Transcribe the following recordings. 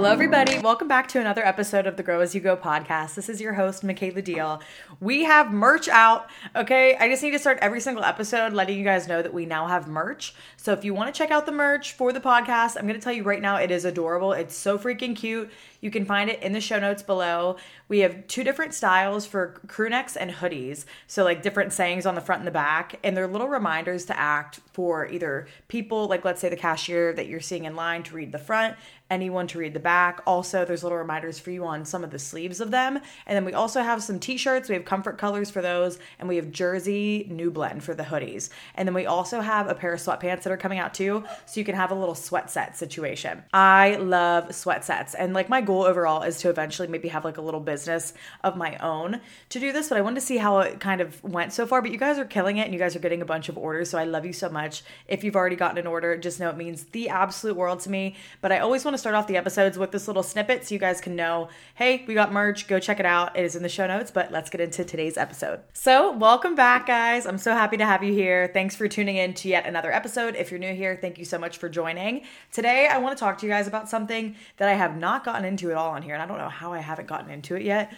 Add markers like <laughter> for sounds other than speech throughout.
Hello, everybody. Welcome back to another episode of the Grow As You Go podcast. This is your host, Michaela Deal. We have merch out. Okay. I just need to start every single episode letting you guys know that we now have merch. So if you want to check out the merch for the podcast, I'm going to tell you right now, it is adorable. It's so freaking cute. You can find it in the show notes below. We have two different styles for crew necks and hoodies. So, like different sayings on the front and the back. And they're little reminders to act for either people, like let's say the cashier that you're seeing in line to read the front, anyone to read the back. Also, there's little reminders for you on some of the sleeves of them. And then we also have some t shirts. We have comfort colors for those. And we have Jersey New Blend for the hoodies. And then we also have a pair of sweatpants that are coming out too. So you can have a little sweat set situation. I love sweat sets. And like my goal overall is to eventually maybe have like a little business of my own to do this, but I wanted to see how it kind of went so far. But you guys are killing it and you guys are getting a bunch of orders. So I love you so much. If you've already gotten an order, just know it means the absolute world to me. But I always want to start off the episodes with this little snippet so you guys can know hey, we got merch. Go check it out. It is in the show notes. But let's get into today's episode. So, welcome back, guys. I'm so happy to have you here. Thanks for tuning in to yet another episode. If you're new here, thank you so much for joining. Today, I want to talk to you guys about something that I have not gotten into at all on here. And I don't know how I haven't gotten into it yet.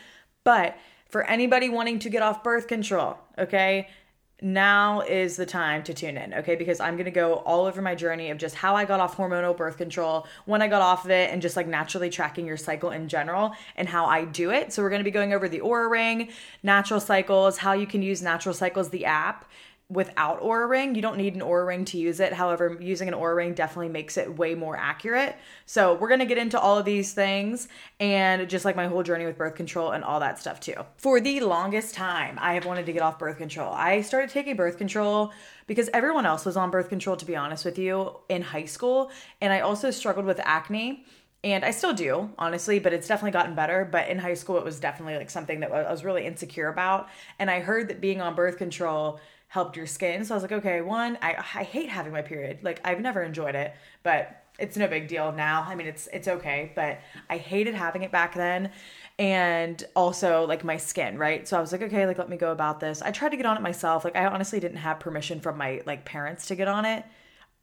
But for anybody wanting to get off birth control, okay? Now is the time to tune in, okay? Because I'm gonna go all over my journey of just how I got off hormonal birth control, when I got off of it, and just like naturally tracking your cycle in general and how I do it. So, we're gonna be going over the Oura Ring, natural cycles, how you can use Natural Cycles, the app, without Oura Ring. You don't need an Oura Ring to use it. However, using an Oura Ring definitely makes it way more accurate. So, we're going to get into all of these things and just like my whole journey with birth control and all that stuff too. For the longest time, I have wanted to get off birth control. I started taking birth control because everyone else was on birth control to be honest with you in high school, and I also struggled with acne and I still do, honestly, but it's definitely gotten better. But in high school, it was definitely like something that I was really insecure about. And I heard that being on birth control helped your skin. So I was like, okay, one, I I hate having my period. Like I've never enjoyed it, but it's no big deal now. I mean, it's it's okay, but I hated having it back then. And also like my skin, right? So I was like, okay, like let me go about this. I tried to get on it myself. Like I honestly didn't have permission from my like parents to get on it.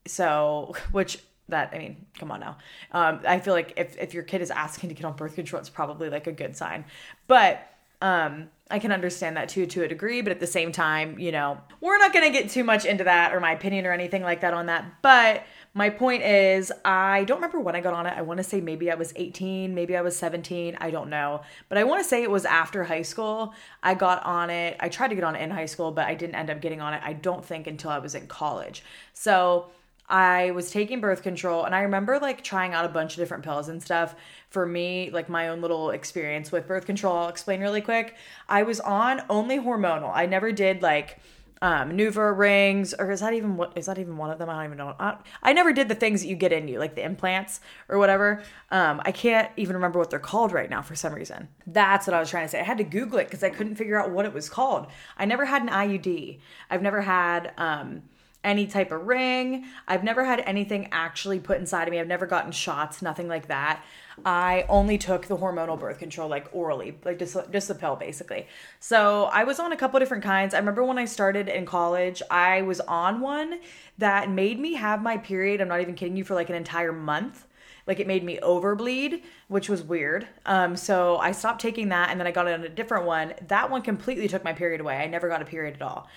So, <laughs> which that I mean, come on now. Um, I feel like if if your kid is asking to get on birth control, it's probably like a good sign. But um I can understand that too to a degree, but at the same time, you know, we're not going to get too much into that or my opinion or anything like that on that. But my point is, I don't remember when I got on it. I want to say maybe I was 18, maybe I was 17, I don't know. But I want to say it was after high school. I got on it. I tried to get on it in high school, but I didn't end up getting on it, I don't think, until I was in college. So I was taking birth control and I remember like trying out a bunch of different pills and stuff for me, like my own little experience with birth control. I'll explain really quick. I was on only hormonal. I never did like um Nuva rings or is that even what is that even one of them? I don't even know. I, I never did the things that you get in you, like the implants or whatever. Um, I can't even remember what they're called right now for some reason. That's what I was trying to say. I had to Google it because I couldn't figure out what it was called. I never had an IUD. I've never had um any type of ring. I've never had anything actually put inside of me. I've never gotten shots, nothing like that. I only took the hormonal birth control like orally, like just just a pill basically. So I was on a couple different kinds. I remember when I started in college, I was on one that made me have my period. I'm not even kidding you for like an entire month. Like it made me overbleed, which was weird. Um, so I stopped taking that, and then I got on a different one. That one completely took my period away. I never got a period at all.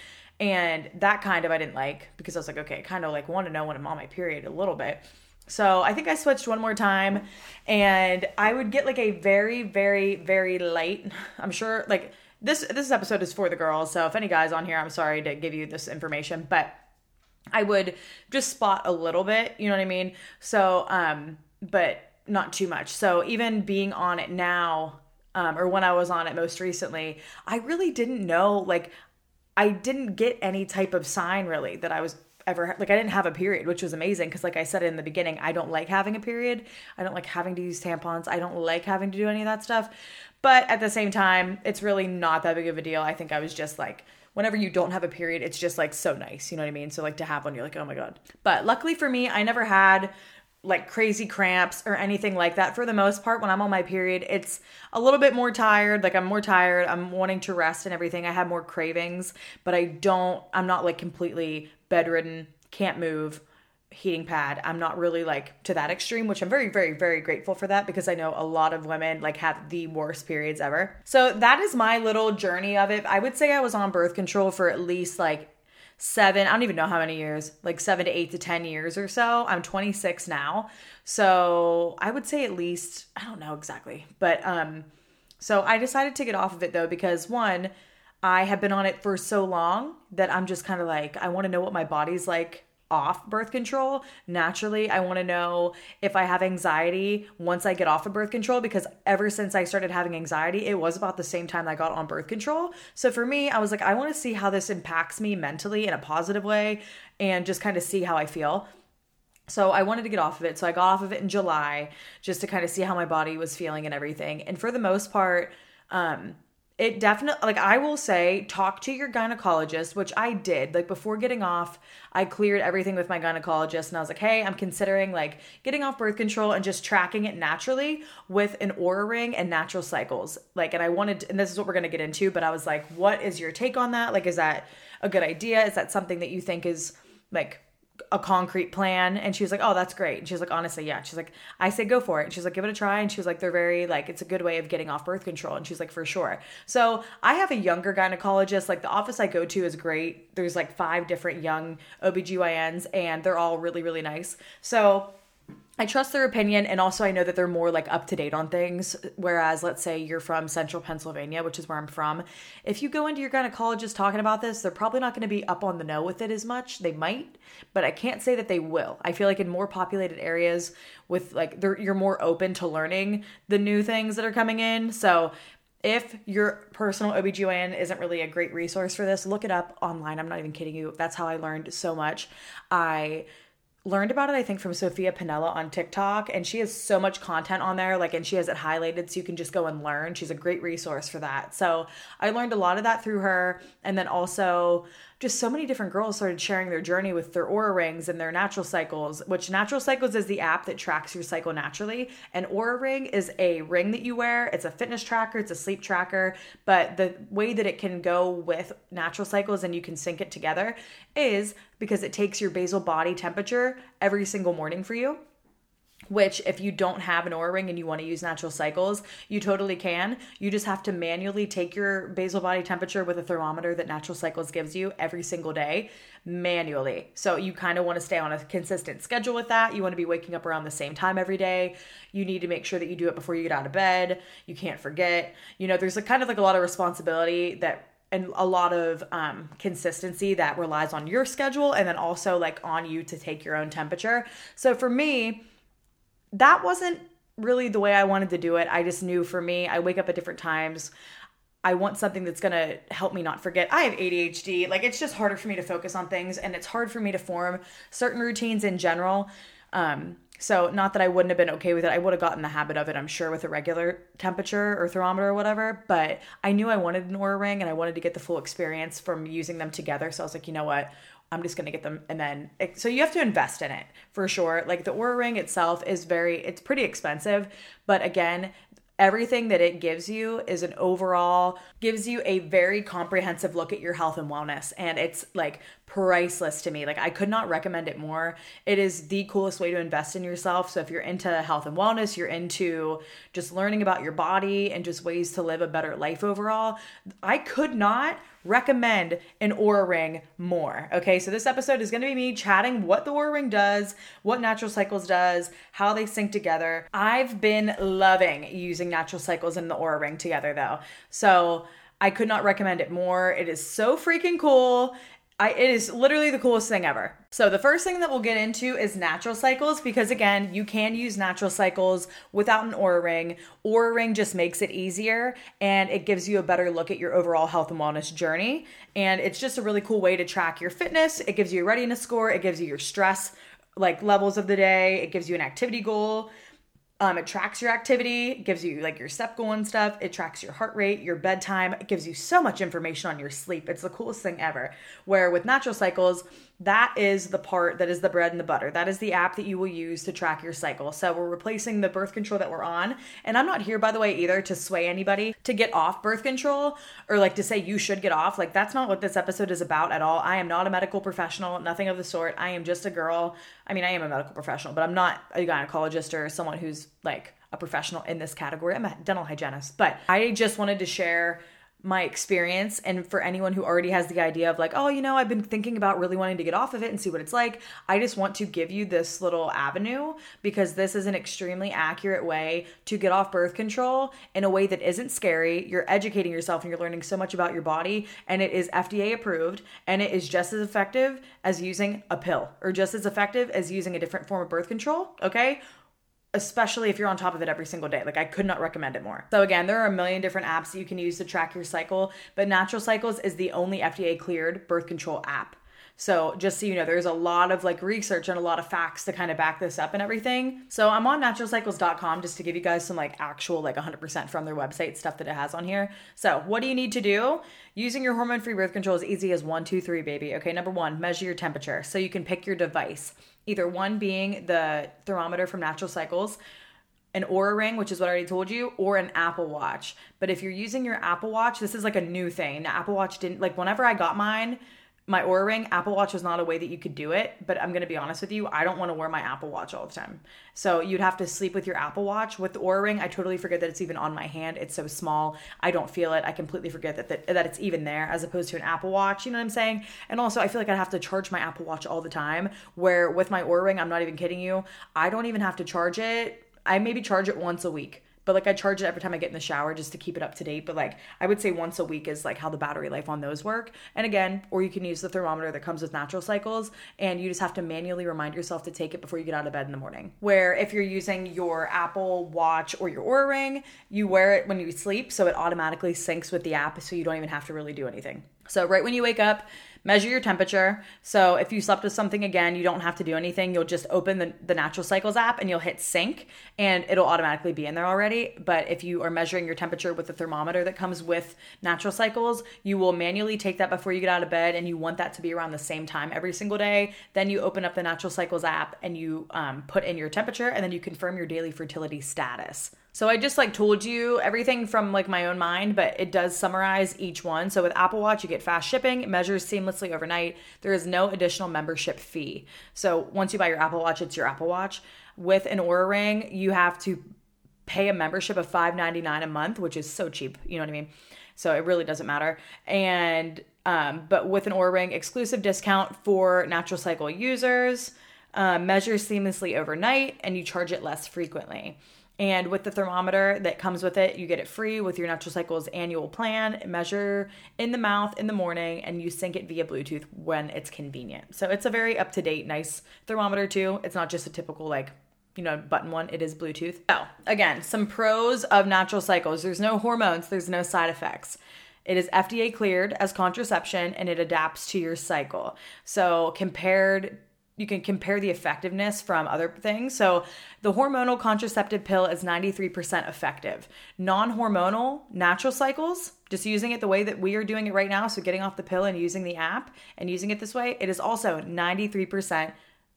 And that kind of I didn't like because I was like, okay, kind of like want to know when I'm on my period a little bit. So I think I switched one more time and I would get like a very, very, very light, I'm sure like this this episode is for the girls. So if any guys on here, I'm sorry to give you this information, but I would just spot a little bit, you know what I mean? So um but not too much. So even being on it now um, or when I was on it most recently, I really didn't know like I didn't get any type of sign really that I was ever like I didn't have a period, which was amazing because like I said in the beginning, I don't like having a period. I don't like having to use tampons. I don't like having to do any of that stuff. But at the same time, it's really not that big of a deal. I think I was just like whenever you don't have a period, it's just like so nice, you know what I mean? So like to have one, you're like, "Oh my god." But luckily for me, I never had like crazy cramps or anything like that for the most part when i'm on my period it's a little bit more tired like i'm more tired i'm wanting to rest and everything i have more cravings but i don't i'm not like completely bedridden can't move heating pad. I'm not really like to that extreme, which I'm very, very, very grateful for that because I know a lot of women like have the worst periods ever. So that is my little journey of it. I would say I was on birth control for at least like seven, I don't even know how many years, like seven to eight to 10 years or so. I'm 26 now. So I would say at least, I don't know exactly, but, um, so I decided to get off of it though because one, I have been on it for so long that I'm just kind of like, I want to know what my body's like off birth control naturally i want to know if i have anxiety once i get off of birth control because ever since i started having anxiety it was about the same time i got on birth control so for me i was like i want to see how this impacts me mentally in a positive way and just kind of see how i feel so I wanted to get off of it. So I got off of it in July just to kind of see how my body was feeling and everything. And for the most part, um, it definitely like i will say talk to your gynecologist which i did. Like before getting off i cleared everything with my gynecologist and i was like hey i'm considering like getting off birth control and just tracking it naturally with an Oura ring and natural cycles. Like and i wanted and this is what we're going to get into but i was like what is your take on that? Like is that a good idea? Is that something that you think is like a concrete plan and she was like oh that's great. And she was like honestly yeah. She's like i say go for it. And she's like give it a try. And she was like they're very like it's a good way of getting off birth control. And she's like for sure. So i have a younger gynecologist. Like the office i go to is great. There's like five different young obgyns and they're all really really nice. So I trust their opinion and also I know that they're more like up to date on things. Whereas, let's say you're from central Pennsylvania, which is where I'm from. If you go into your gynecologist talking about this, they're probably not going to be up on the know with it as much. They might, but I can't say that they will. I feel like in more populated areas with like, you're more open to learning the new things that are coming in. So, if your personal OBGYN isn't really a great resource for this, look it up online. I'm not even kidding you. That's how I learned so much. I learned about it i think from sophia panella on tiktok and she has so much content on there like and she has it highlighted so you can just go and learn she's a great resource for that so i learned a lot of that through her and then also just so many different girls started sharing their journey with their Oura rings and their natural cycles, which Natural Cycles is the app that tracks your cycle naturally. And Oura Ring is a ring that you wear. It's a fitness tracker, it's a sleep tracker. But the way that it can go with Natural Cycles and you can sync it together is because it takes your basal body temperature every single morning for you which if you don't have an Oura ring and you want to use natural cycles, you totally can. You just have to manually take your basal body temperature with a thermometer that natural cycles gives you every single day manually. So you kind of want to stay on a consistent schedule with that. You want to be waking up around the same time every day. You need to make sure that you do it before you get out of bed. You can't forget. You know, there's a kind of like a lot of responsibility that and a lot of um, consistency that relies on your schedule and then also like on you to take your own temperature. So for me, that wasn't really the way I wanted to do it. I just knew for me, I wake up at different times. I want something that's to help me not forget. I have ADHD. Like it's just harder for me to focus on things and it's hard for me to form certain routines in general. Um, so not that I wouldn't have been okay with it. I would have gotten the habit of it, I'm sure, with a regular temperature or thermometer or whatever. But I knew I wanted an Oura ring and I wanted to get the full experience from using them together. So I was like, you know what? I'm just going to get them and then so you have to invest in it for sure. Like the Oura ring itself is very it's pretty expensive, but again, everything that it gives you is an overall gives you a very comprehensive look at your health and wellness and it's like priceless to me like i could not recommend it more it is the coolest way to invest in yourself so if you're into health and wellness you're into just learning about your body and just ways to live a better life overall i could not recommend an Oura Ring more. Okay, so this episode is going to be me chatting what the Oura Ring does, what Natural Cycles does, how they sync together. I've been loving using Natural Cycles and the Oura Ring together though. So I could not recommend it more. It is so freaking cool. I, it is literally the coolest thing ever. So, the first thing that we'll get into is natural cycles because, again, you can use natural cycles without an Oura ring. Oura ring just makes it easier and it gives you a better look at your overall health and wellness journey. And it's just a really cool way to track your fitness. It gives you a readiness score, it gives you your stress like levels of the day, it gives you an activity goal. Um, it tracks your activity, gives you like your step goal and stuff. It tracks your heart rate, your bedtime. It gives you so much information on your sleep. It's the coolest thing ever. Where with natural cycles, that is the part that is the bread and the butter. That is the app that you will use to track your cycle. So we're replacing the birth control that we're on. And I'm not here, by the way, either to sway anybody to get off birth control or like to say you should get off. Like, that's not what this episode is about at all. I am not a medical professional, nothing of the sort. I am just a girl. I mean, I am a medical professional, but I'm not a gynecologist or someone who's like a professional in this category. I'm a dental hygienist. But I just wanted to share my experience and for anyone who already has the idea of like oh you know i've been thinking about really wanting to get off of it and see what it's like i just want to give you this little avenue because this is an extremely accurate way to get off birth control in a way that isn't scary. You're educating yourself and you're learning so much about your body and it is fda approved and it is just as effective as using a pill or just as effective as using a different form of birth control okay especially if you're on top of it every single day. Like I could not recommend it more. So again, there are a million different apps that you can use to track your cycle, but Natural Cycles is the only FDA cleared birth control app. So just so you know, there's a lot of like research and a lot of facts to kind of back this up and everything. So I'm on naturalcycles.com just to give you guys some like actual like 100% from their website stuff that it has on here. So what do you need to do? Using your hormone-free birth control is easy as one, two, three, baby. Okay, number one, measure your temperature. So you can pick your device. Either one being the thermometer from Natural Cycles an Oura ring, which is what I already told you, or an Apple Watch. But if you're using your Apple Watch, this is like a new thing. The Apple Watch didn't like whenever I got mine, my Oura ring, Apple Watch was not a way that you could do it, but I'm gonna be honest with you, I don't want to wear my Apple Watch all the time. So you'd have to sleep with your Apple Watch. With the Oura ring, I totally forget that it's even on my hand. It's so small, I don't feel it. I completely forget that that, that it's even there, as opposed to an Apple Watch. You know what I'm saying? And also, I feel like I'd have to charge my Apple Watch all the time. Where with my Oura ring, I'm not even kidding you, I don't even have to charge it. I maybe charge it once a week but like I charge it every time I get in the shower just to keep it up to date. But like I would say once a week is like how the battery life on those work. And again, or you can use the thermometer that comes with natural cycles and you just have to manually remind yourself to take it before you get out of bed in the morning. Where if you're using your Apple Watch or your Oura Ring, you wear it when you sleep so it automatically syncs with the app so you don't even have to really do anything. So right when you wake up, measure your temperature. So if you slept with something again, you don't have to do anything. You'll just open the, the Natural Cycles app and you'll hit sync and it'll automatically be in there already. But if you are measuring your temperature with the thermometer that comes with Natural Cycles, you will manually take that before you get out of bed and you want that to be around the same time every single day. Then you open up the Natural Cycles app and you um, put in your temperature and then you confirm your daily fertility status. So I just like told you everything from like my own mind, but it does summarize each one. So with Apple Watch, you get fast shipping, it measures seamlessly overnight. There is no additional membership fee. So once you buy your Apple Watch, it's your Apple Watch. With an Oura Ring, you have to pay a membership of $5.99 a month, which is so cheap. You know what I mean? So it really doesn't matter. And um, but with an Oura Ring, exclusive discount for Natural Cycle users, uh, measures seamlessly overnight, and you charge it less frequently. And with the thermometer that comes with it, you get it free with your Natural Cycles annual plan. Measure in the mouth in the morning and you sync it via Bluetooth when it's convenient. So it's a very up to date, nice thermometer too. It's not just a typical like you know, button one, it is Bluetooth. So, again, some pros of natural cycles there's no hormones, there's no side effects. It is FDA cleared as contraception and it adapts to your cycle. So, compared you can compare the effectiveness from other things. So, the hormonal contraceptive pill is 93% effective. Non hormonal natural cycles, just using it the way that we are doing it right now, so getting off the pill and using the app and using it this way, it is also 93%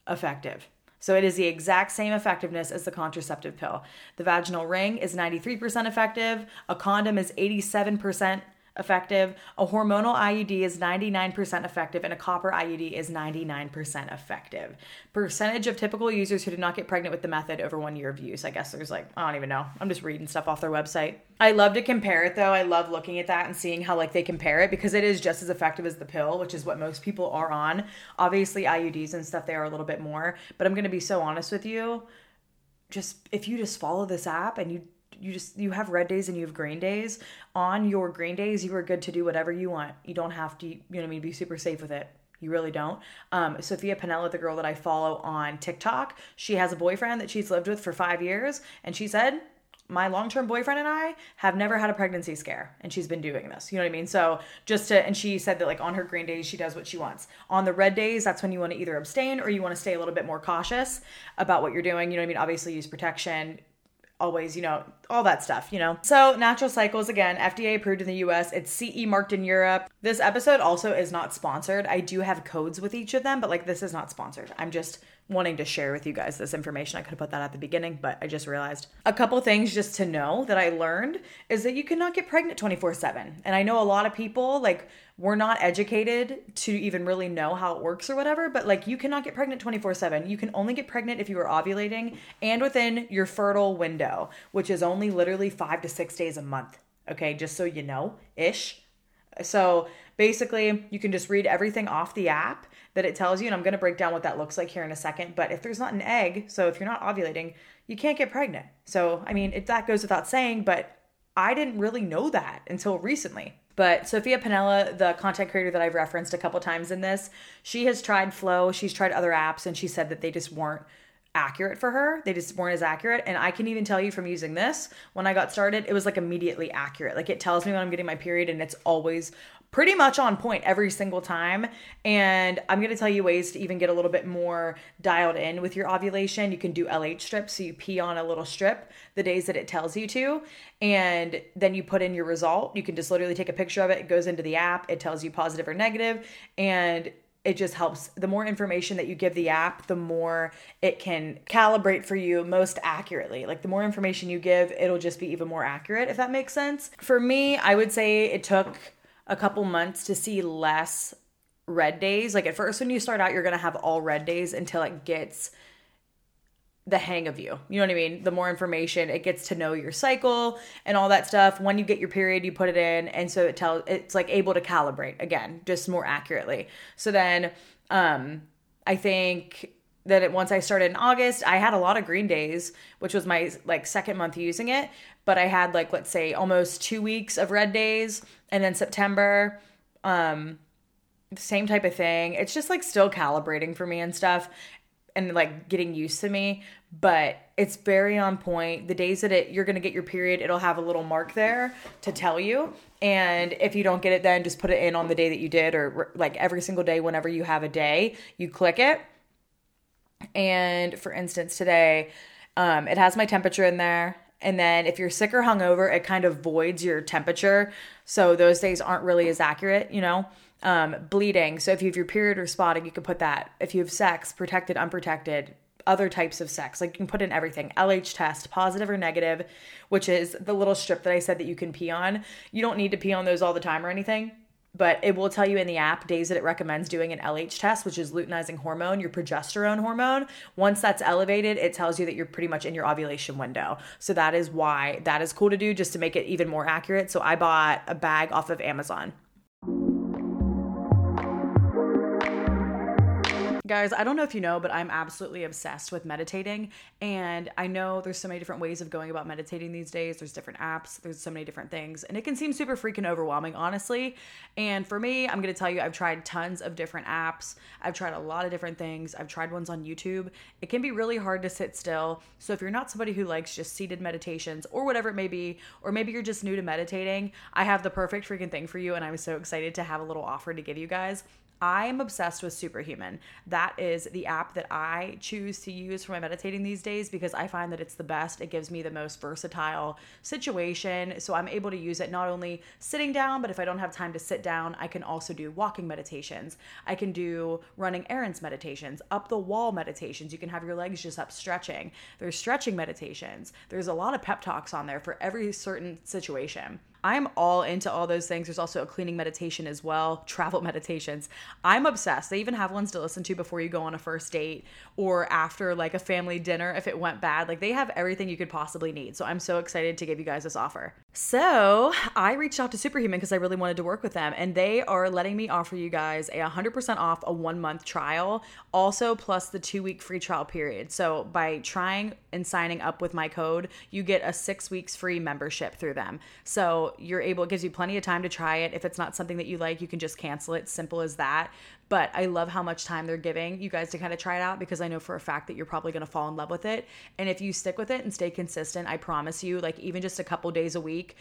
effective. So it is the exact same effectiveness as the contraceptive pill. The vaginal ring is 93% effective, a condom is 87% effective. A hormonal IUD is 99% effective, and a copper IUD is 99% effective. Percentage of typical users who did not get pregnant with the method over one year of use. I guess there's like, I don't even know. I'm just reading stuff off their website. I love to compare it though. I love looking at that and seeing how like they compare it because it is just as effective as the pill, which is what most people are on. Obviously, IUDs and stuff, they are a little bit more, but I'm going to be so honest with you. Just if you just follow this app and you you just you have red days and you have green days on your green days you are good to do whatever you want you don't have to you know what i mean be super safe with it you really don't um, sophia panella the girl that i follow on tiktok she has a boyfriend that she's lived with for five years and she said my long-term boyfriend and I have never had a pregnancy scare and she's been doing this. You know what I mean? So just to and she said that like on her green days she does what she wants. On the red days that's when you want to either abstain or you want to stay a little bit more cautious about what you're doing. You know what I mean? Obviously use protection, always, you know, all that stuff, you know. So, natural cycles again, FDA approved in the US, it's CE marked in Europe. This episode also is not sponsored. I do have codes with each of them, but like this is not sponsored. I'm just wanting to share with you guys this information. I could have put that at the beginning, but I just realized. A couple things just to know that I learned is that you cannot get pregnant 24 7. And I know a lot of people, like, we're not educated to even really know how it works or whatever, but like, you cannot get pregnant 24 7. You can only get pregnant if you are ovulating and within your fertile window, which is only literally five to six days a month. Okay, just so you know ish. So basically, you can just read everything off the app that it tells you. And I'm to break down what that looks like here in a second. But if there's not an egg, so if you're not ovulating, you can't get pregnant. So, I mean, it, that goes without saying, but I didn't really know that until recently. But Sophia Panella, the content creator that I've referenced a couple times in this, she has tried Flo, she's tried other apps, and she said that they just weren't accurate for her. They just weren't as accurate. And I can even tell you from using this, when I got started, it was like immediately accurate. Like it tells me when I'm getting my period and it's always pretty much on point every single time. And I'm going to tell you ways to even get a little bit more dialed in with your ovulation. You can do LH strips. So you pee on a little strip the days that it tells you to. And then you put in your result. You can just literally take a picture of it. It goes into the app. It tells you positive or negative, And it just helps. The more information that you give the app, the more it can calibrate for you most accurately. Like the more information you give, it'll just be even more accurate, if that makes sense. For me, I would say it took a couple months to see less red days. Like at first, when you start out, you're to have all red days until it gets the hang of you. You know what I mean? The more information, it gets to know your cycle and all that stuff. When you get your period, you put it in and so it tells it's like able to calibrate again, just more accurately. So then um I think that it, once I started in August, I had a lot of green days, which was my like second month using it, but I had like let's say almost 2 weeks of red days and then September um same type of thing. It's just like still calibrating for me and stuff and like getting used to me, but it's very on point. The days that it you're to get your period, it'll have a little mark there to tell you. And if you don't get it then just put it in on the day that you did or like every single day whenever you have a day, you click it. And for instance, today um, it has my temperature in there. And then if you're sick or hungover, it kind of voids your temperature. So those days aren't really as accurate, you know? Um, bleeding. So if you have your period or spotting, you can put that. If you have sex, protected, unprotected, other types of sex, like you can put in everything LH test, positive or negative, which is the little strip that I said that you can pee on. You don't need to pee on those all the time or anything but it will tell you in the app days that it recommends doing an LH test, which is luteinizing hormone, your progesterone hormone. Once that's elevated, it tells you that you're pretty much in your ovulation window. So that is why that is cool to do just to make it even more accurate. So I bought a bag off of Amazon. Guys, I don't know if you know, but I'm absolutely obsessed with meditating. And I know there's so many different ways of going about meditating these days. There's different apps, there's so many different things. And it can seem super freaking overwhelming, honestly. And for me, I'm going to tell you, I've tried tons of different apps. I've tried a lot of different things. I've tried ones on YouTube. It can be really hard to sit still. So if you're not somebody who likes just seated meditations or whatever it may be, or maybe you're just new to meditating, I have the perfect freaking thing for you. And I'm so excited to have a little offer to give you guys. I am obsessed with Superhuman. That is the app that I choose to use for my meditating these days because I find that it's the best. It gives me the most versatile situation. So I'm able to use it not only sitting down, but if I don't have time to sit down, I can also do walking meditations. I can do running errands meditations, up the wall meditations. You can have your legs just up stretching. There's stretching meditations. There's a lot of pep talks on there for every certain situation. I'm all into all those things. There's also a cleaning meditation as well, travel <laughs> meditations. I'm obsessed. They even have ones to listen to before you go on a first date or after like a family dinner if it went bad. Like they have everything you could possibly need. So I'm so excited to give you guys this offer. So I reached out to Superhuman because I really wanted to work with them, and they are letting me offer you guys a 100% off a one month trial, also plus the two week free trial period. So by trying and signing up with my code, you get a six weeks free membership through them. So you're able, it gives you plenty of time to try it. If it's not something that you like, you can just cancel it. Simple as that. But I love how much time they're giving you guys to kind of try it out because I know for a fact that you're probably going to fall in love with it. And if you stick with it and stay consistent, I promise you, like even just a couple days a week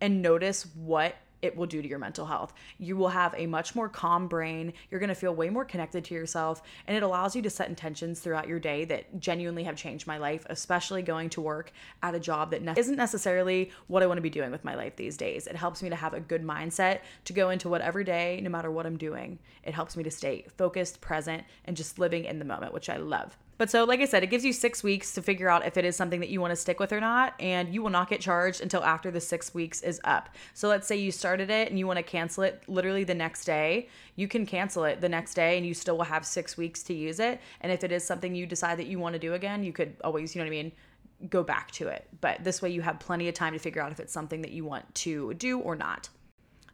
and notice what it will do to your mental health. You will have a much more calm brain. You're going to feel way more connected to yourself. And it allows you to set intentions throughout your day that genuinely have changed my life, especially going to work at a job that isn't necessarily what I want to be doing with my life these days. It helps me to have a good mindset to go into whatever day, no matter what I'm doing. It helps me to stay focused, present, and just living in the moment, which I love. But so, like I said, it gives you six weeks to figure out if it is something that you want to stick with or not. And you will not get charged until after the six weeks is up. So, let's say you started it and you want to cancel it literally the next day. You can cancel it the next day and you still will have six weeks to use it. And if it is something you decide that you want to do again, you could always, you know what I mean? Go back to it. But this way, you have plenty of time to figure out if it's something that you want to do or not.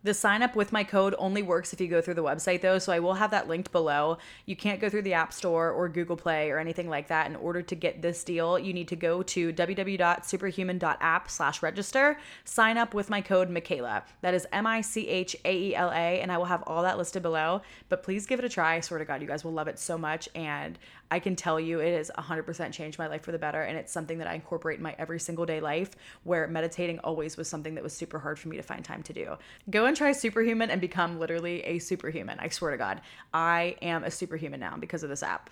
The sign up with my code only works if you go through the website though, so I will have that linked below. You can't go through the App Store or Google Play or anything like that. In order to get this deal, you need to go to www.superhuman.app slash register, sign up with my code Michaela. That is M-I-C-H-A-E-L-A, and I will have all that listed below. But please give it a try. I swear to God, you guys will love it so much. And I can tell you it has 100% changed my life for the better. And it's something that I incorporate in my every single day life where meditating always was something that was super hard for me to find time to do. Go and try Superhuman and become literally a superhuman. I swear to God, I am a superhuman now because of this app.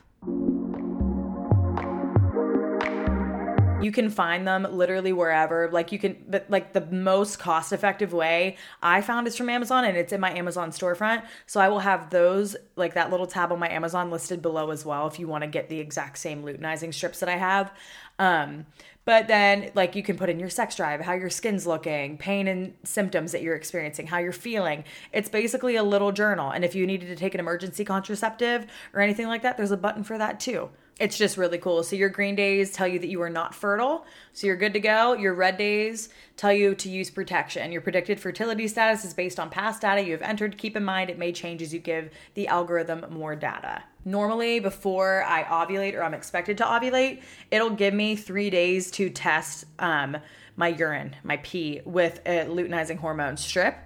You can find them literally wherever like you can but like the most cost effective way i found is from amazon and it's in my amazon storefront so i will have those like that little tab on my amazon listed below as well if you want to get the exact same luteinizing strips that i have um but then, like, you can put in your sex drive, how your skin's looking, pain and symptoms that you're experiencing, how you're feeling. It's basically a little journal. And if you needed to take an emergency contraceptive or anything like that, there's a button for that too it's just really cool. So your green days tell you that you are not fertile, so you're good to go. Your red days tell you to use protection. Your predicted fertility status is based on past data you have entered. Keep in mind it may change as you give the algorithm more data. Normally, before I ovulate or I'm expected to ovulate, it'll give me three days to test um, my urine, my pee, with a luteinizing hormone strip.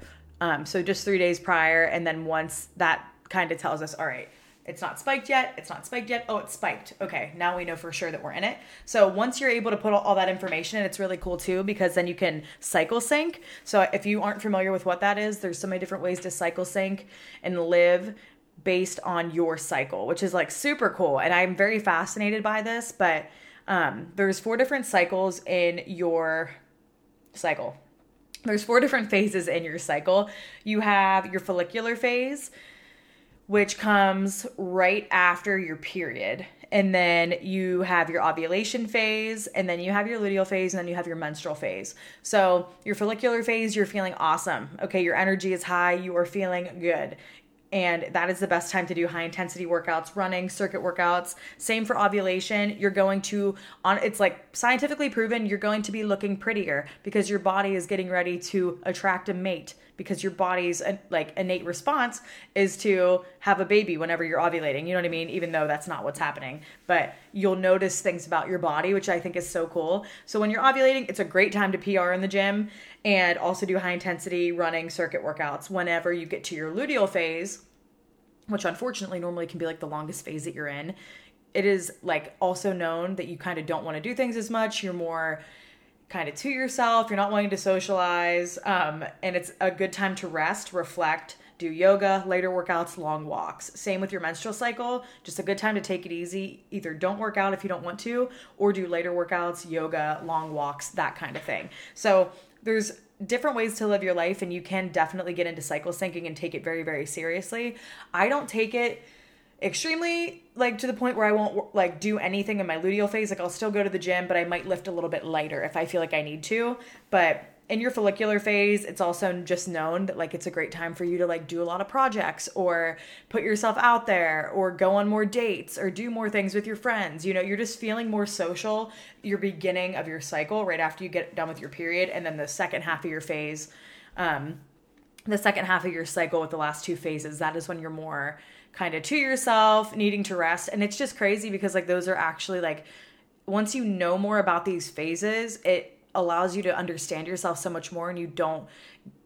Um, so just three days prior, and then once that kind of tells us, all right, it's not spiked yet. It's not spiked yet. Oh, it's spiked. Okay, now we know for sure that we're in it. So once you're able to put all that information in, it's really cool too because then you can cycle sync. So if you aren't familiar with what that is, there's so many different ways to cycle sync and live based on your cycle, which is like super cool. And I'm very fascinated by this, but um, there's four different cycles in your cycle. There's four different phases in your cycle. You have your follicular phase, which comes right after your period. And then you have your ovulation phase, and then you have your luteal phase, and then you have your menstrual phase. So, your follicular phase, you're feeling awesome. Okay, your energy is high, you are feeling good and that is the best time to do high intensity workouts running circuit workouts same for ovulation you're going to on it's like scientifically proven you're going to be looking prettier because your body is getting ready to attract a mate because your body's uh, like innate response is to have a baby whenever you're ovulating you know what i mean even though that's not what's happening but you'll notice things about your body which i think is so cool so when you're ovulating it's a great time to pr in the gym and also do high intensity running circuit workouts whenever you get to your luteal phase, which unfortunately normally can be like the longest phase that you're in. It is like also known that you kind of don't want to do things as much. You're more kind of to yourself. You're not wanting to socialize. Um, and it's a good time to rest, reflect, do yoga, later workouts, long walks. Same with your menstrual cycle, just a good time to take it easy. Either don't work out if you don't want to, or do later workouts, yoga, long walks, that kind of thing. So there's different ways to live your life and you can definitely get into cycle syncing and take it very very seriously i don't take it extremely like to the point where i won't like do anything in my luteal phase like i'll still go to the gym but i might lift a little bit lighter if i feel like i need to but in your follicular phase, it's also just known that like it's a great time for you to like do a lot of projects or put yourself out there or go on more dates or do more things with your friends. You know, you're just feeling more social. Your beginning of your cycle right after you get done with your period, and then the second half of your phase, um, the second half of your cycle with the last two phases, that is when you're more kind of to yourself, needing to rest. And it's just crazy because like those are actually like once you know more about these phases, it allows you to understand yourself so much more and you don't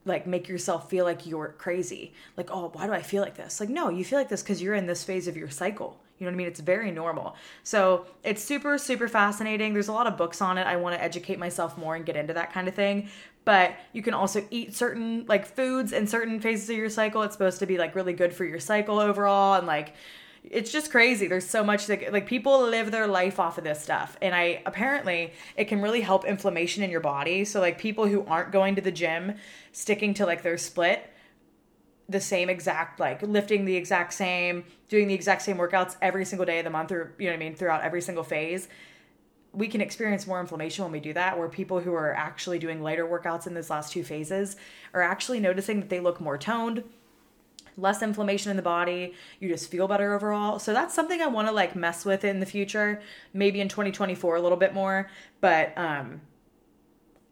like make yourself feel like you're crazy like oh why do i feel like this like no you feel like this because you're in this phase of your cycle You know what I mean? It's very normal. So it's super, super fascinating. There's a lot of books on it. I want to educate myself more and get into that kind of thing. But you can also eat certain like foods in certain phases of your cycle. It's supposed to be like really good for your cycle overall and like it's just crazy. There's so much that like people live their life off of this stuff. And I apparently it can really help inflammation in your body. So like people who aren't going to the gym, sticking to like their split, the same exact like lifting the exact same, doing the exact same workouts every single day of the month or you know what I mean, throughout every single phase. We can experience more inflammation when we do that, where people who are actually doing lighter workouts in those last two phases are actually noticing that they look more toned, less inflammation in the body you just feel better overall. So that's something i want to like mess with in the future maybe in 2024 a little bit more but um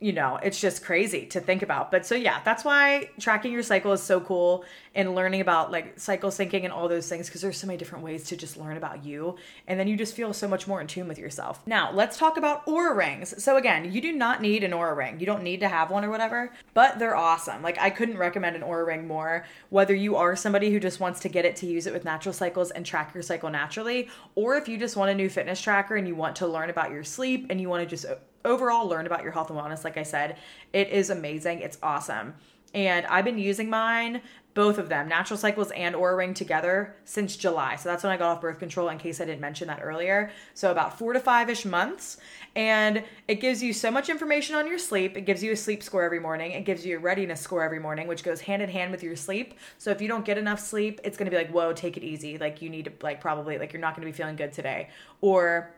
you know, it's just crazy to think about. But so yeah, that's why tracking your cycle is so cool and learning about like cycle syncing and all those things because there's so many different ways to just learn about you and then you just feel so much more in tune with yourself. Now, let's talk about Oura rings. So again, you do not need an Oura ring. You don't need to have one or whatever, but they're awesome. Like I couldn't recommend an Oura ring more whether you are somebody who just wants to get it to use it with natural cycles and track your cycle naturally or if you just want a new fitness tracker and you want to learn about your sleep and you want to just overall learn about your health and wellness like i said it is amazing. It's awesome. And i've been using mine both of them natural cycles and Oura ring together since july. So that's when i got off birth control in case i didn't mention that earlier. So about four to five ish months. And it gives you so much information on your sleep. It gives you a sleep score every morning. It gives you a readiness score every morning which goes hand in hand with your sleep. So if you don't get enough sleep it's going to be like whoa take it easy. Like you need to like probably like you're not going to be feeling good today. Or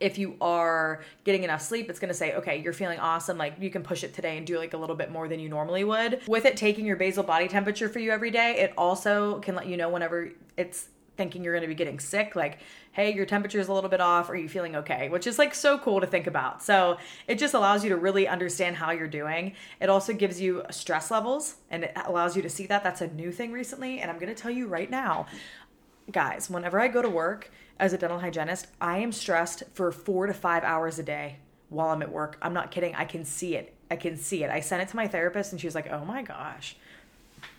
if you are getting enough sleep, it's to say, okay, you're feeling awesome. Like you can push it today and do like a little bit more than you normally would. With it taking your basal body temperature for you every day, it also can let you know whenever it's thinking you're to be getting sick like hey your temperature is a little bit off are you feeling okay which is like so cool to think about so it just allows you to really understand how you're doing it also gives you stress levels and it allows you to see that that's a new thing recently and i'm to tell you right now guys whenever i go to work as a dental hygienist, I am stressed for four to five hours a day while I'm at work. I'm not kidding. I can see it. I can see it. I sent it to my therapist and she was like, oh my gosh.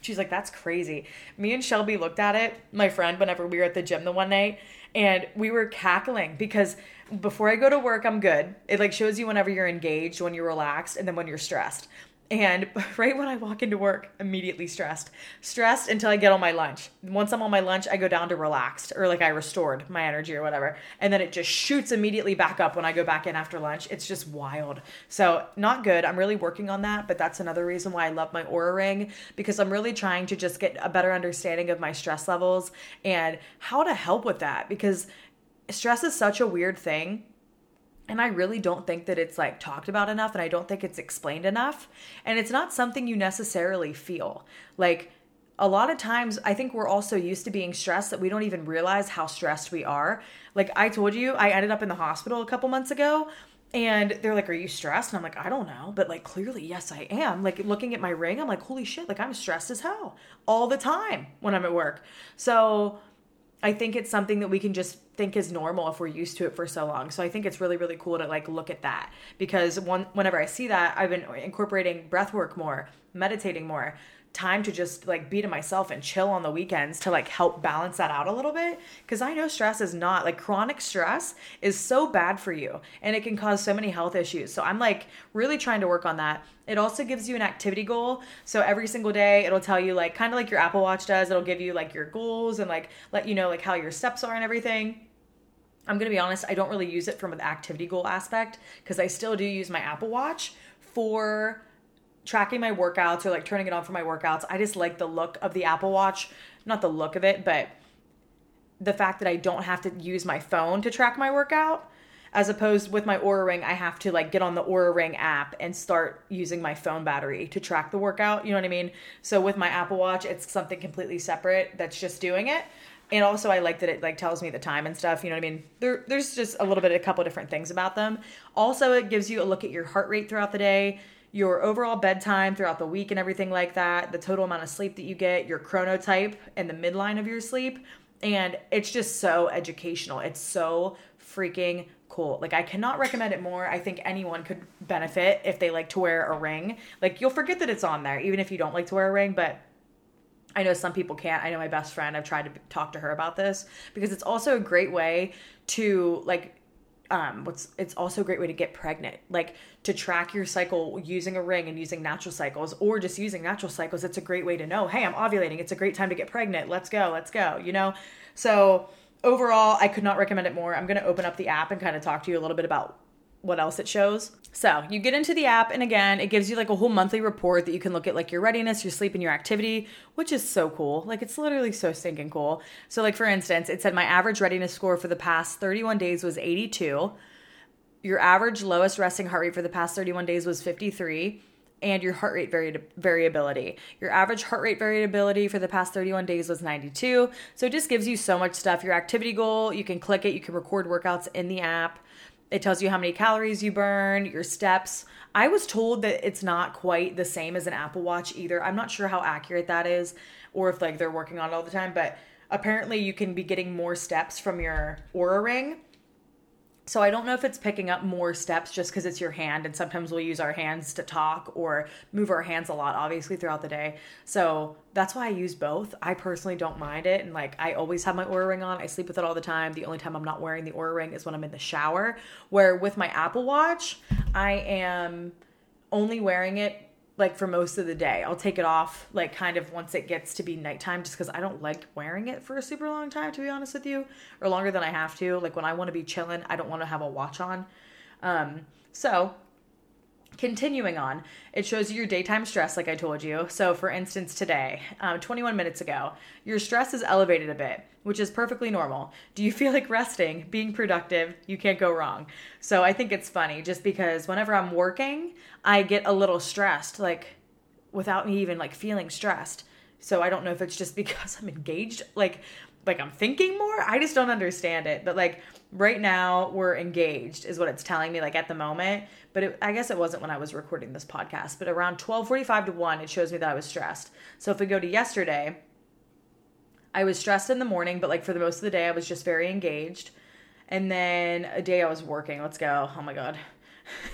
She's like, that's crazy. Me and Shelby looked at it, my friend, whenever we were at the gym the one night, and we were cackling because before I go to work, I'm good. It like shows you whenever you're engaged, when you're relaxed, and then when you're stressed. And <laughs> right when I walk into work, immediately stressed. Stressed until I get on my lunch. Once I'm on my lunch, I go down to relaxed or like I restored my energy or whatever. And then it just shoots immediately back up when I go back in after lunch. It's just wild. So, not good. I'm really working on that, but that's another reason why I love my Oura ring because I'm really trying to just get a better understanding of my stress levels and how to help with that because stress is such a weird thing and I really don't think that it's like talked about enough and I don't think it's explained enough. And it's not something you necessarily feel. Like a lot of times I think we're also used to being stressed that we don't even realize how stressed we are. Like I told you, I ended up in the hospital a couple months ago and they're like, Are you stressed? And I'm like, I don't know. But like, clearly, yes, I am. Like, looking at my ring, I'm like, Holy shit, like, I'm stressed as hell all the time when I'm at work. So I think it's something that we can just think is normal if we're used to it for so long. So I think it's really really cool to like look at that because one whenever I see that, I've been incorporating breath work more, meditating more, time to just like be to myself and chill on the weekends to like help balance that out a little bit because I know stress is not like chronic stress is so bad for you and it can cause so many health issues. So I'm like really trying to work on that. It also gives you an activity goal. So every single day it'll tell you like kind of like your Apple Watch does, it'll give you like your goals and like let you know like how your steps are and everything. I'm going to be honest, I don't really use it from an activity goal aspect because I still do use my Apple Watch for tracking my workouts or like turning it on for my workouts. I just like the look of the Apple Watch, not the look of it, but the fact that I don't have to use my phone to track my workout as opposed with my Oura ring I have to like get on the Oura ring app and start using my phone battery to track the workout, you know what I mean? So with my Apple Watch it's something completely separate that's just doing it. And also I like that it like tells me the time and stuff, you know what I mean? There there's just a little bit a couple different things about them. Also it gives you a look at your heart rate throughout the day your overall bedtime throughout the week and everything like that, the total amount of sleep that you get, your chronotype and the midline of your sleep. And it's just so educational. It's so freaking cool. Like I cannot recommend it more. I think anyone could benefit if they like to wear a ring. Like you'll forget that it's on there even if you don't like to wear a ring, but I know some people can't. I know my best friend, I've tried to talk to her about this because it's also a great way to like um what's it's also a great way to get pregnant. Like to track your cycle using a ring and using natural cycles or just using natural cycles it's a great way to know hey i'm ovulating. It's a great time to get pregnant. Let's go let's go you know? So overall i could not recommend it more. I'm going to open up the app and kind of talk to you a little bit about what else it shows. So you get into the app, and again, it gives you like a whole monthly report that you can look at, like your readiness, your sleep, and your activity, which is so cool. Like it's literally so stinking cool. So, like for instance, it said my average readiness score for the past 31 days was 82. Your average lowest resting heart rate for the past 31 days was 53 and your heart rate vari- variability. Your average heart rate variability for the past 31 days was 92. So it just gives you so much stuff. Your activity goal, you can click it, you can record workouts in the app. It tells you how many calories you burn, your steps. I was told that it's not quite the same as an Apple Watch either. I'm not sure how accurate that is or if like they're working on it all the time, but apparently you can be getting more steps from your Oura ring so I don't know if it's picking up more steps just because it's your hand, and sometimes we'll use our hands to talk or move our hands a lot, obviously throughout the day. So that's why I use both. I personally don't mind it, and like I always have my Oura ring on. I sleep with it all the time. The only time I'm not wearing the Oura ring is when I'm in the shower. Where with my Apple Watch, I am only wearing it like for most of the day. I'll take it off like kind of once it gets to be nighttime just because I don't like wearing it for a super long time, to be honest with you, or longer than I have to. Like when I want to be chilling, I don't want to have a watch on. Um, so Continuing on, it shows you your daytime stress, like I told you. So, for instance, today, um, 21 minutes ago, your stress is elevated a bit, which is perfectly normal. Do you feel like resting, being productive? You can't go wrong. So, I think it's funny just because whenever I'm working, I get a little stressed, like without me even like feeling stressed. So, I don't know if it's just because I'm engaged, like like I'm thinking more. I just don't understand it. But like right now we're engaged is what it's telling me like at the moment. But it, I guess it wasn't when I was recording this podcast. But around 12:45 to 1 it shows me that I was stressed. So if we go to yesterday, I was stressed in the morning, but like for the most of the day I was just very engaged. And then a day I was working. Let's go. Oh my god.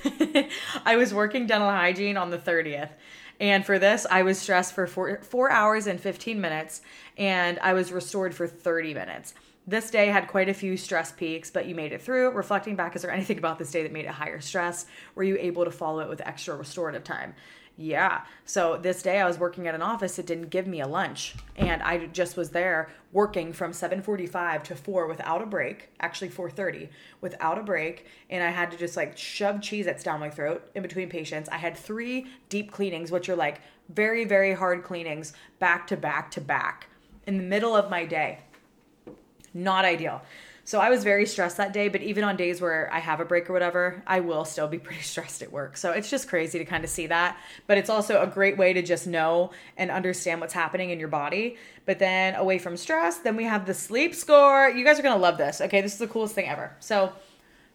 <laughs> I was working dental hygiene on the 30th. And for this, I was stressed for four, four hours and 15 minutes, and I was restored for 30 minutes. This day had quite a few stress peaks, but you made it through. Reflecting back, is there anything about this day that made it higher stress? Were you able to follow it with extra restorative time? Yeah. So this day I was working at an office It didn't give me a lunch and I just was there working from 7:45 to 4 without a break, actually 4:30 without a break and I had to just like shove Cheez-Its down my throat in between patients. I had 3 deep cleanings which are like very very hard cleanings back to back to back in the middle of my day. Not ideal. So I was very stressed that day, but even on days where I have a break or whatever, I will still be <laughs> pretty stressed at work. So it's just crazy to kind of see that. But it's also a great way to just know and understand what's happening in your body. But then away from stress, then we have the sleep score. You guys are going to love this. Okay, this is the coolest thing ever. So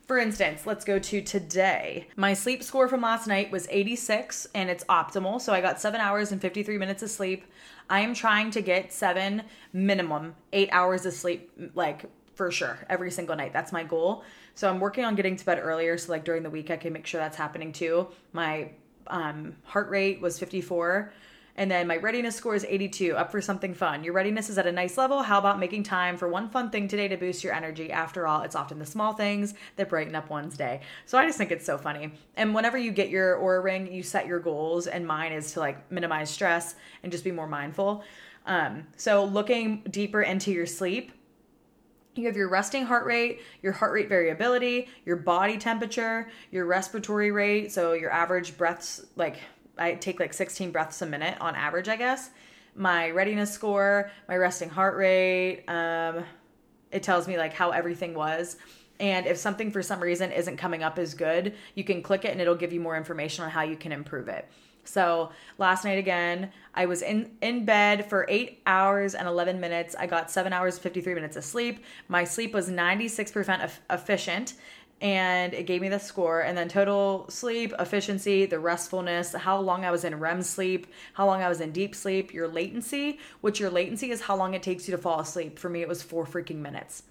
for instance, let's go to today. My sleep score from last night was 86 and it's optimal. So I got seven hours and 53 minutes of sleep. I am trying to get seven minimum, eight hours of sleep, like for sure every single night. That's my goal. So I'm working on getting to bed earlier so like during the week I can make sure that's happening too. My um, heart rate was 54 and then my readiness score is 82, up for something fun. Your readiness is at a nice level. How about making time for one fun thing today to boost your energy? After all, it's often the small things that brighten up one's day. So I just think it's so funny. And whenever you get your Oura ring, you set your goals, and mine is to like minimize stress and just be more mindful. Um, so looking deeper into your sleep, you have your resting heart rate, your heart rate variability, your body temperature, your respiratory rate, so your average breaths, like I take like 16 breaths a minute on average, I guess. My readiness score, my resting heart rate, um, it tells me like how everything was. And if something for some reason isn't coming up as good, you can click it and it'll give you more information on how you can improve it. So last night again, I was in in bed for eight hours and eleven minutes. I got seven hours fifty three minutes of sleep. My sleep was ninety six percent efficient, and it gave me the score. And then total sleep efficiency, the restfulness, how long I was in REM sleep, how long I was in deep sleep, your latency, which your latency is how long it takes you to fall asleep. For me, it was four freaking minutes.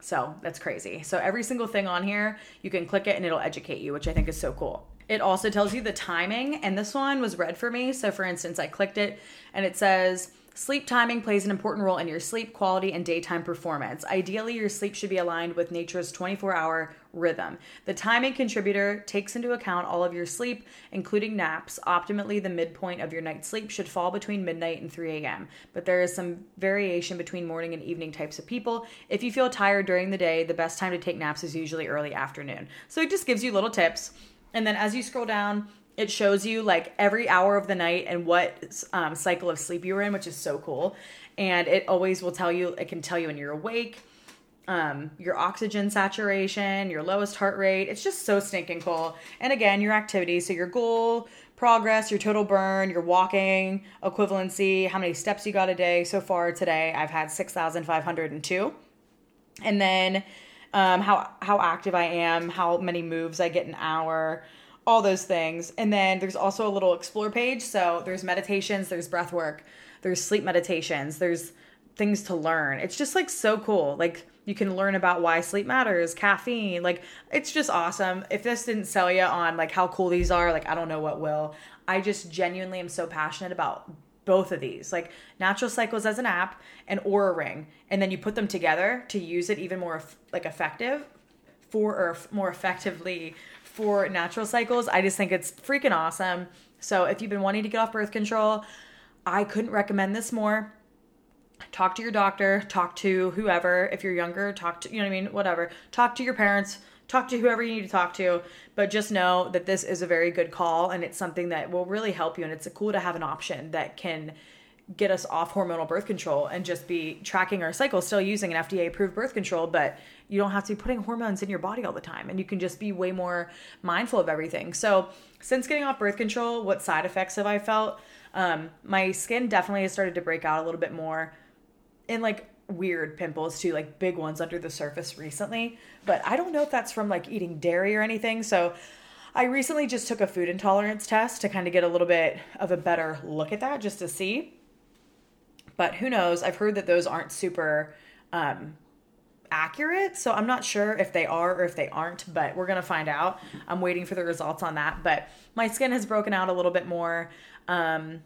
So that's crazy. So every single thing on here, you can click it and it'll educate you, which I think is so cool. It also tells you the timing, and this one was red for me. So, for instance, I clicked it and it says Sleep timing plays an important role in your sleep quality and daytime performance. Ideally, your sleep should be aligned with nature's 24 hour rhythm. The timing contributor takes into account all of your sleep, including naps. Optimally, the midpoint of your night's sleep should fall between midnight and 3 a.m., but there is some variation between morning and evening types of people. If you feel tired during the day, the best time to take naps is usually early afternoon. So it just gives you little tips. And then as you scroll down, it shows you like every hour of the night and what um, cycle of sleep you were in, which is so cool. And it always will tell you, it can tell you when you're awake, um, your oxygen saturation, your lowest heart rate. It's just so stinking cool. And again, your activity. So your goal, progress, your total burn, your walking equivalency, how many steps you got a day. So far today, I've had 6,502. And then um, how, how active I am, how many moves I get an hour all those things. And then there's also a little explore page. So there's meditations, there's breath work, there's sleep meditations, there's things to learn. It's just like so cool. Like you can learn about why sleep matters, caffeine. Like it's just awesome. If this didn't sell you on like how cool these are, like I don't know what will. I just genuinely am so passionate about both of these like natural cycles as an app and Oura ring and then you put them together to use it even more like effective for or more effectively for natural cycles. I just think it's freaking awesome. So if you've been wanting to get off birth control, I couldn't recommend this more. Talk to your doctor, talk to whoever. If you're younger, talk to, you know what I mean? Whatever. Talk to your parents, talk to whoever you need to talk to. But just know that this is a very good call and it's something that will really help you. And it's cool to have an option that can get us off hormonal birth control and just be tracking our cycle, still using an FDA approved birth control, but you don't have to be putting hormones in your body all the time and you can just be way more mindful of everything. So, since getting off birth control, what side effects have I felt? Um, my skin definitely has started to break out a little bit more in like weird pimples too, like big ones under the surface recently. But I don't know if that's from like eating dairy or anything. So, I recently just took a food intolerance test to kind of get a little bit of a better look at that just to see. But who knows? I've heard that those aren't super um, accurate. So I'm not sure if they are or if they aren't, but we're going to find out. I'm waiting for the results on that. But my skin has broken out a little bit more. Um,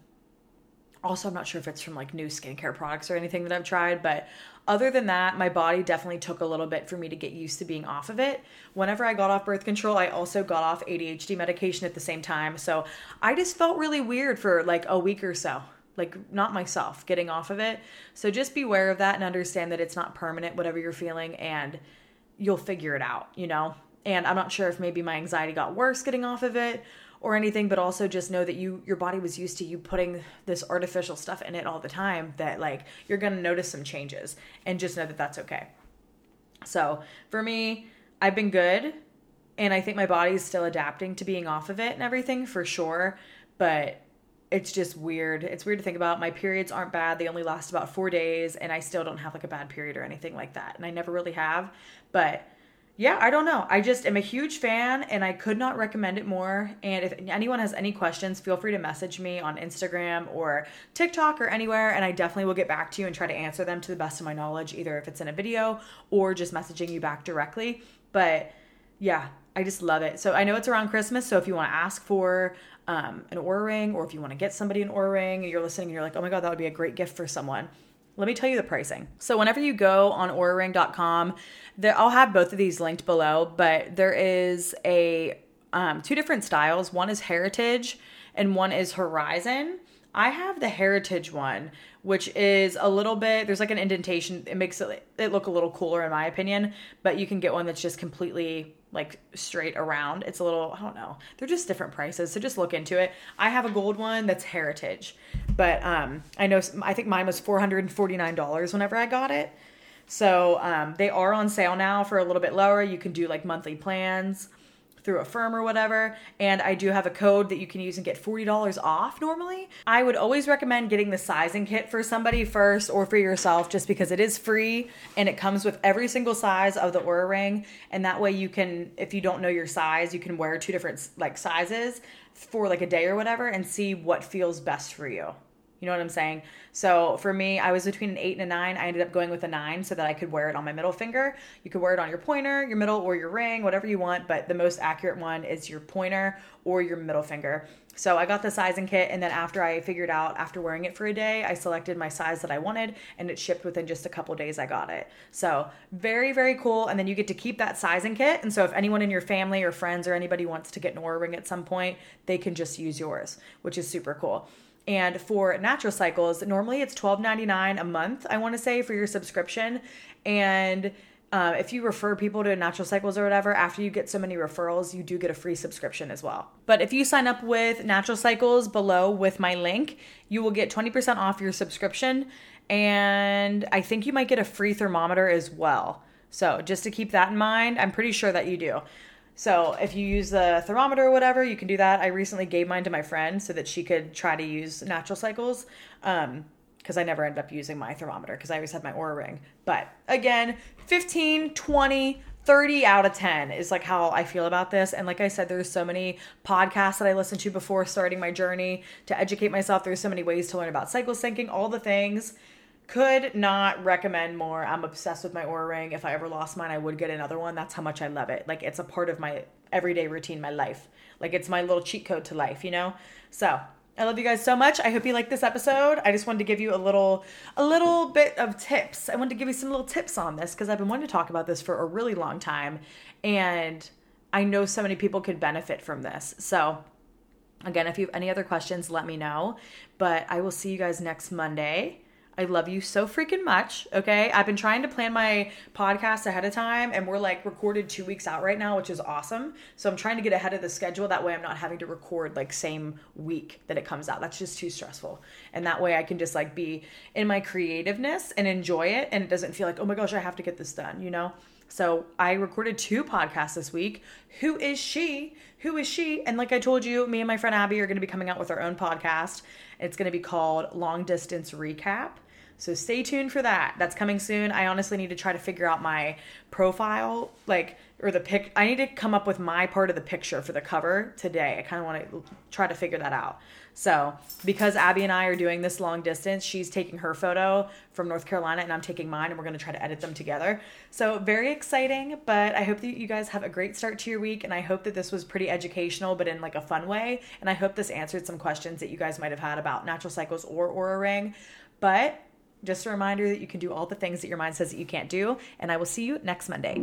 also, I'm not sure if it's from like new skincare products or anything that I've tried, but other than that, my body definitely took a little bit for me to get used to being off of it. Whenever I got off birth control, I also got off ADHD medication at the same time. So I just felt really weird for like a week or so like not myself getting off of it. So just beware of that and understand that it's not permanent whatever you're feeling and you'll figure it out, you know? And I'm not sure if maybe my anxiety got worse getting off of it or anything, but also just know that you your body was used to you putting this artificial stuff in it all the time that like you're going to notice some changes and just know that that's okay. So, for me, I've been good and I think my body is still adapting to being off of it and everything for sure, but it's just weird. It's weird to think about. My periods aren't bad. They only last about four days, and I still don't have like a bad period or anything like that. And I never really have. But yeah, I don't know. I just am a huge fan and I could not recommend it more. And if anyone has any questions, feel free to message me on Instagram or TikTok or anywhere. And I definitely will get back to you and try to answer them to the best of my knowledge, either if it's in a video or just messaging you back directly. But yeah, I just love it. So I know it's around Christmas. So if you want to ask for um, an Oura ring, or if you want to get somebody an Oura ring, and you're listening, and you're like, oh my god, that would be a great gift for someone. Let me tell you the pricing. So whenever you go on OuraRing.com, there, I'll have both of these linked below, but there is a um, two different styles. One is Heritage, and one is Horizon. I have the Heritage one, which is a little bit there's like an indentation. It makes it, it look a little cooler in my opinion, but you can get one that's just completely like straight around. It's a little, I don't know. They're just different prices. So just look into it. I have a gold one that's heritage. But um I know I think mine was $449 whenever I got it. So um they are on sale now for a little bit lower. You can do like monthly plans through Affirm or whatever. And I do have a code that you can use and get $40 off normally. I would always recommend getting the sizing kit for somebody first or for yourself just because it is free and it comes with every single size of the Oura ring. And that way you can, if you don't know your size, you can wear two different like sizes for like a day or whatever and see what feels best for you You know what I'm saying? So for me, I was between an eight and a nine. I ended up going with a nine so that I could wear it on my middle finger. You could wear it on your pointer, your middle, or your ring, whatever you want. But the most accurate one is your pointer or your middle finger. So I got the sizing kit, and then after I figured out, after wearing it for a day, I selected my size that I wanted, and it shipped within just a couple days. I got it. So very, very cool. And then you get to keep that sizing kit. And so if anyone in your family or friends or anybody wants to get an Oura ring at some point, they can just use yours, which is super cool. And for Natural Cycles, normally it's $12.99 a month, I want to say, for your subscription. And uh, if you refer people to Natural Cycles or whatever, after you get so many referrals, you do get a free subscription as well. But if you sign up with Natural Cycles below with my link, you will get 20% off your subscription. And I think you might get a free thermometer as well. So just to keep that in mind, I'm pretty sure that you do. So if you use the thermometer or whatever, you can do that. I recently gave mine to my friend so that she could try to use Natural Cycles. Um, because I never ended up using my thermometer because I always had my Oura ring. But again, 15, 20, 30 out of 10 is like how I feel about this. And like I said, there's so many podcasts that I listened to before starting my journey to educate myself. There's so many ways to learn about cycle syncing, all the things. Could not recommend more. I'm obsessed with my Oura ring. If I ever lost mine, I would get another one. That's how much I love it. Like it's a part of my everyday routine, my life. Like it's my little cheat code to life, you know? So I love you guys so much. I hope you liked this episode. I just wanted to give you a little a little bit of tips. I wanted to give you some little tips on this because I've been wanting to talk about this for a really long time and I know so many people could benefit from this. So again, if you have any other questions, let me know. But I will see you guys next Monday. I love you so freaking much. Okay. I've been trying to plan my podcast ahead of time and we're like recorded two weeks out right now, which is awesome. So I'm trying to get ahead of the schedule. That way I'm not having to record like same week that it comes out. That's just too stressful. And that way I can just like be in my creativeness and enjoy it. And it doesn't feel like, oh my gosh, I have to get this done, you know? So I recorded two podcasts this week. Who is she? Who is she? And like I told you, me and my friend Abby are going to be coming out with our own podcast. It's going to be called Long Distance Recap. So stay tuned for that. That's coming soon. I honestly need to try to figure out my profile, like or the pic. I need to come up with my part of the picture for the cover today. I kind of want to try to figure that out. So, because Abby and I are doing this long distance, she's taking her photo from North Carolina and I'm taking mine, and we're going to try to edit them together. So, very exciting, but I hope that you guys have a great start to your week. And I hope that this was pretty educational, but in like a fun way. And I hope this answered some questions that you guys might have had about natural cycles or Oura Ring. But just a reminder that you can do all the things that your mind says that you can't do. And I will see you next Monday.